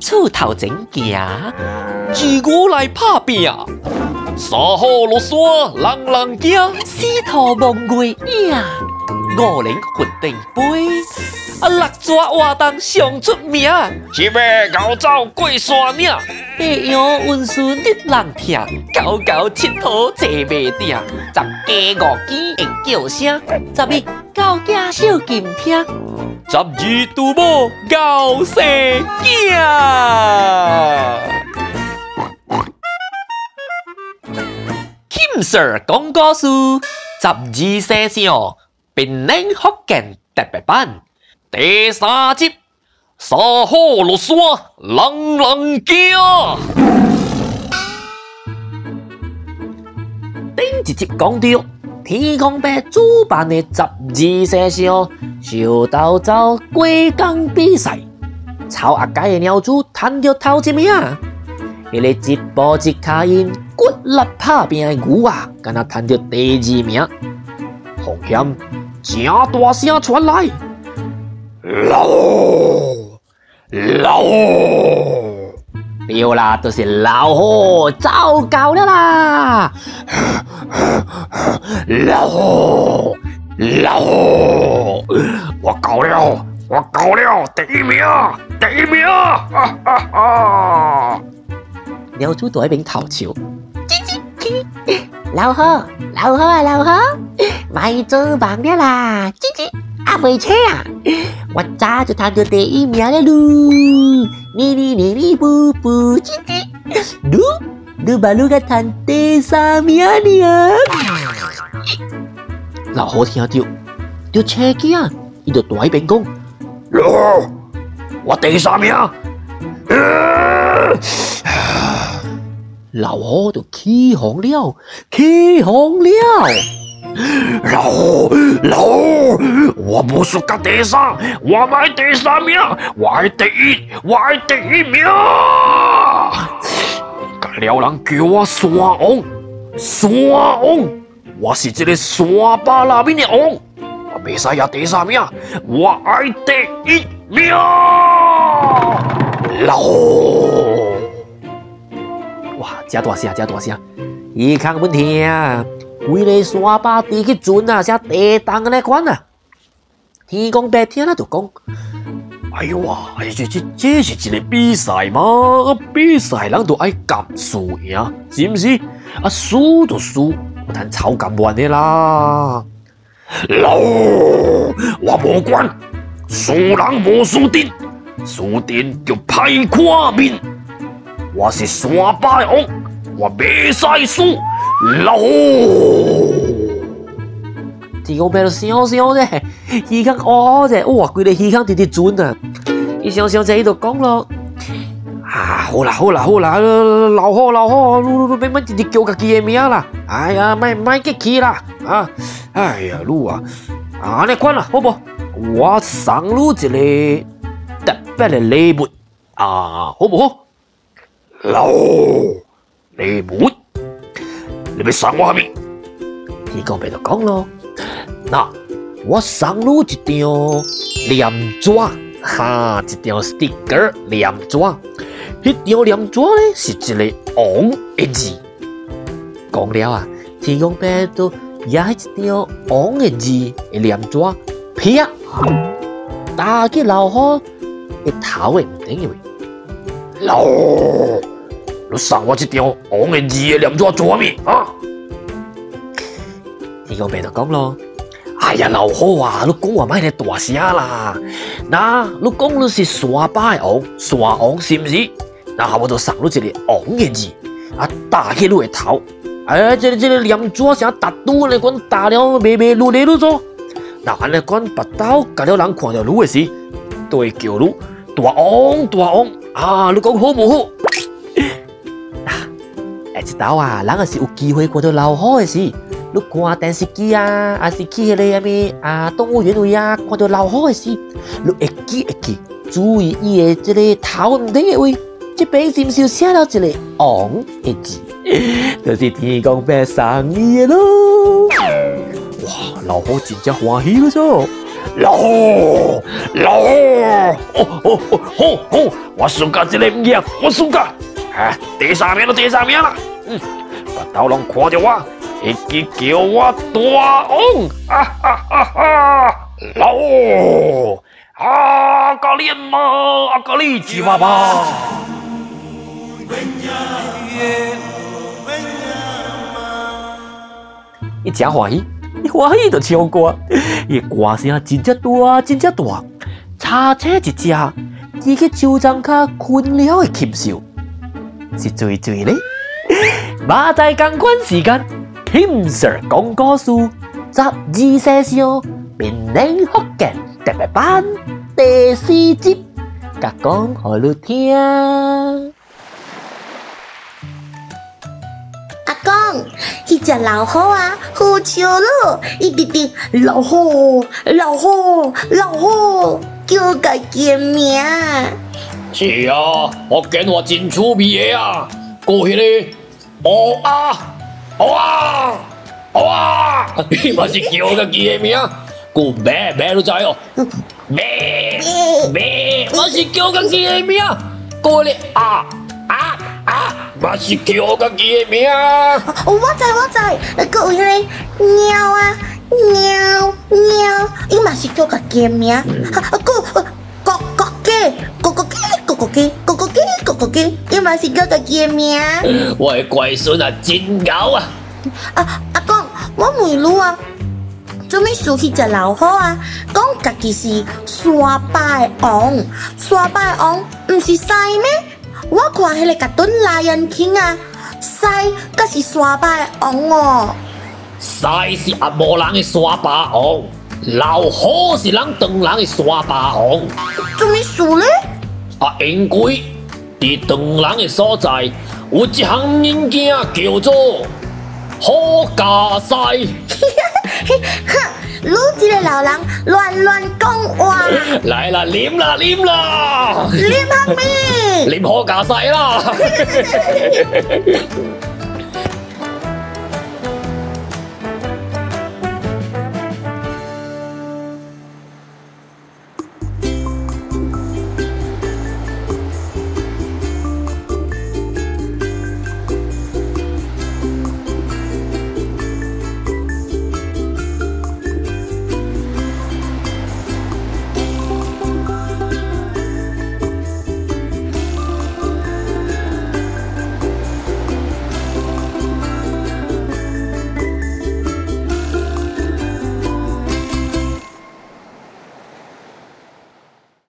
出头前行，自我来拍拼。山河落山，人人惊；四兔望月影，五棱分地杯。啊，六蛇活动上出名，七马高走过山岭，八羊运输得人听，九九七兔坐马顶，十鸡五鸡会叫声，十一狗仔小金听，十二拄母狗生囝。金 Sir 讲故事，十二生肖，本领福建特别版。第三集，三虎落山，人人惊。顶一集讲到，天公伯主办的十二生肖收到走过江比赛，草阿街的鸟主赚到头一名。迄个一步一脚印、骨力打拼的牛啊，敢若赚到第二名。风险正大声传来。老，老虎，对啦，都、是老虎，糟糕了啦！老虎，老虎，我搞了，我搞了，第一名，第一名！哈哈哈！鸟主在一边偷笑，叽叽，老虎，老虎啊，老虎，卖做棒了啦，叽叽。啊，未错啊！我早就谈到第一名了噜！你你你你不不叽叽，噜噜把噜个谈第三名了。老何听到，就切记啊！伊就大一边讲：老虎，我第三名。老何就起哄了，起哄了。老，老，我不是个第三，我买第三名，我系第一，我系第一名。干了人叫我山王，山王，我是这个山巴拉面的王，我比赛也第三名，我系第一名。老虎，哇，真大声，真大声，耳孔问题啊！为了山巴地去准啊，才地当个来管啊！天公伯听了就讲：“哎呦啊，这这这是一个比赛嘛，比赛人都爱甘输赢，是不是？啊，输就输，不谈超甘愿的啦。老，我不管，输人无输阵，输阵就歹看面。我是山巴王，我袂使输。”老虎，天公伯都想想啫，耳孔哦啫，哇，规个耳孔直直转啊！伊想想这伊就讲咯，啊，好啦好啦好啦，老好老好，噜噜噜，慢慢直直叫家己的名啦，哎呀，卖卖客气啦，啊，哎呀，噜啊，啊，你管啦，好不？我送噜一个特别的礼物，啊，好不好？老，礼物。你要送我啥物？天公伯就讲咯，那我送你一张黏纸，哈，一张 sticker 黏纸。迄张黏纸咧是一个王的字。讲了啊，天公伯就拿一张王的字的黏纸，啪，打去老虎的头的顶上。老。你送我这张王的字的黏纸做咩啊？天公伯就讲咯，哎呀，老好啊，你讲话卖得大声啦！那你讲你是山巴的王，山王是不是？那我就送你一个王的字，啊，打起你的头。哎，这个这个黏纸啥打肚来管打了，没没路来路做。那安尼管把刀割了人看到你的时，都会叫你大王大王啊！你讲好不好？哎，这道啊，人也是有机会看到老虎的时，你看电视机啊，还是去迄个什么啊动物园位啊，看到老虎的时，你会记会记，注意伊的这个头唔顶的位，这边是不是写了一个王的字？就是天公伯送伊的咯。哇，老虎真正欢喜了噻！老虎，老虎，哦哦哦，好好，我输甲这个唔赢，我输甲，啊，第三名了，第三名了，嗯，别斗拢看着我，一直叫我大王，啊哈哈哈，老虎，啊，咖喱嘛，啊，咖喱鸡爸爸。一真欢喜，一欢喜就唱歌，伊歌声真正大，真正大，叉车一只，伊去手掌卡困了的禽兽，是最最嘞。马仔共款时间，天 Sir 讲故事，十二生肖，闽南福建特别版第四集，甲讲好你听。一只老虎啊，好笑咯！一直直老虎，老虎，老虎，叫个叫名。是啊，我见我真趣味的啊，过去咧，哦啊，哦啊，哦啊，你嘛是叫个叫名，过咩？咩？都知哦，咩？咩，我是叫个叫名，过咧啊。啊！嘛是叫家己的名。我知我知，个有迄个猫啊，猫猫，伊嘛是叫家己的名。啊，个哥哥鸡，哥哥鸡，哥哥鸡，哥哥鸡，哥哥鸡，伊嘛是叫家己的名。我的乖孙啊，真牛啊！啊阿公，我问你啊，做咩输去只老虎啊？讲家己是山巴的王，山巴的王，唔是狮咩？我看迄个卡顿来人听啊，狮可是山巴的王哦，狮是阿某人的山巴王，老虎是咱唐人的沙巴王。做咩事呢？啊，因为伫长人的所在有一项物件叫做好家西。哼，你这个老人乱乱讲话。来啦，啉啦，啉啦，啉啥物？啉虎甲狮啦。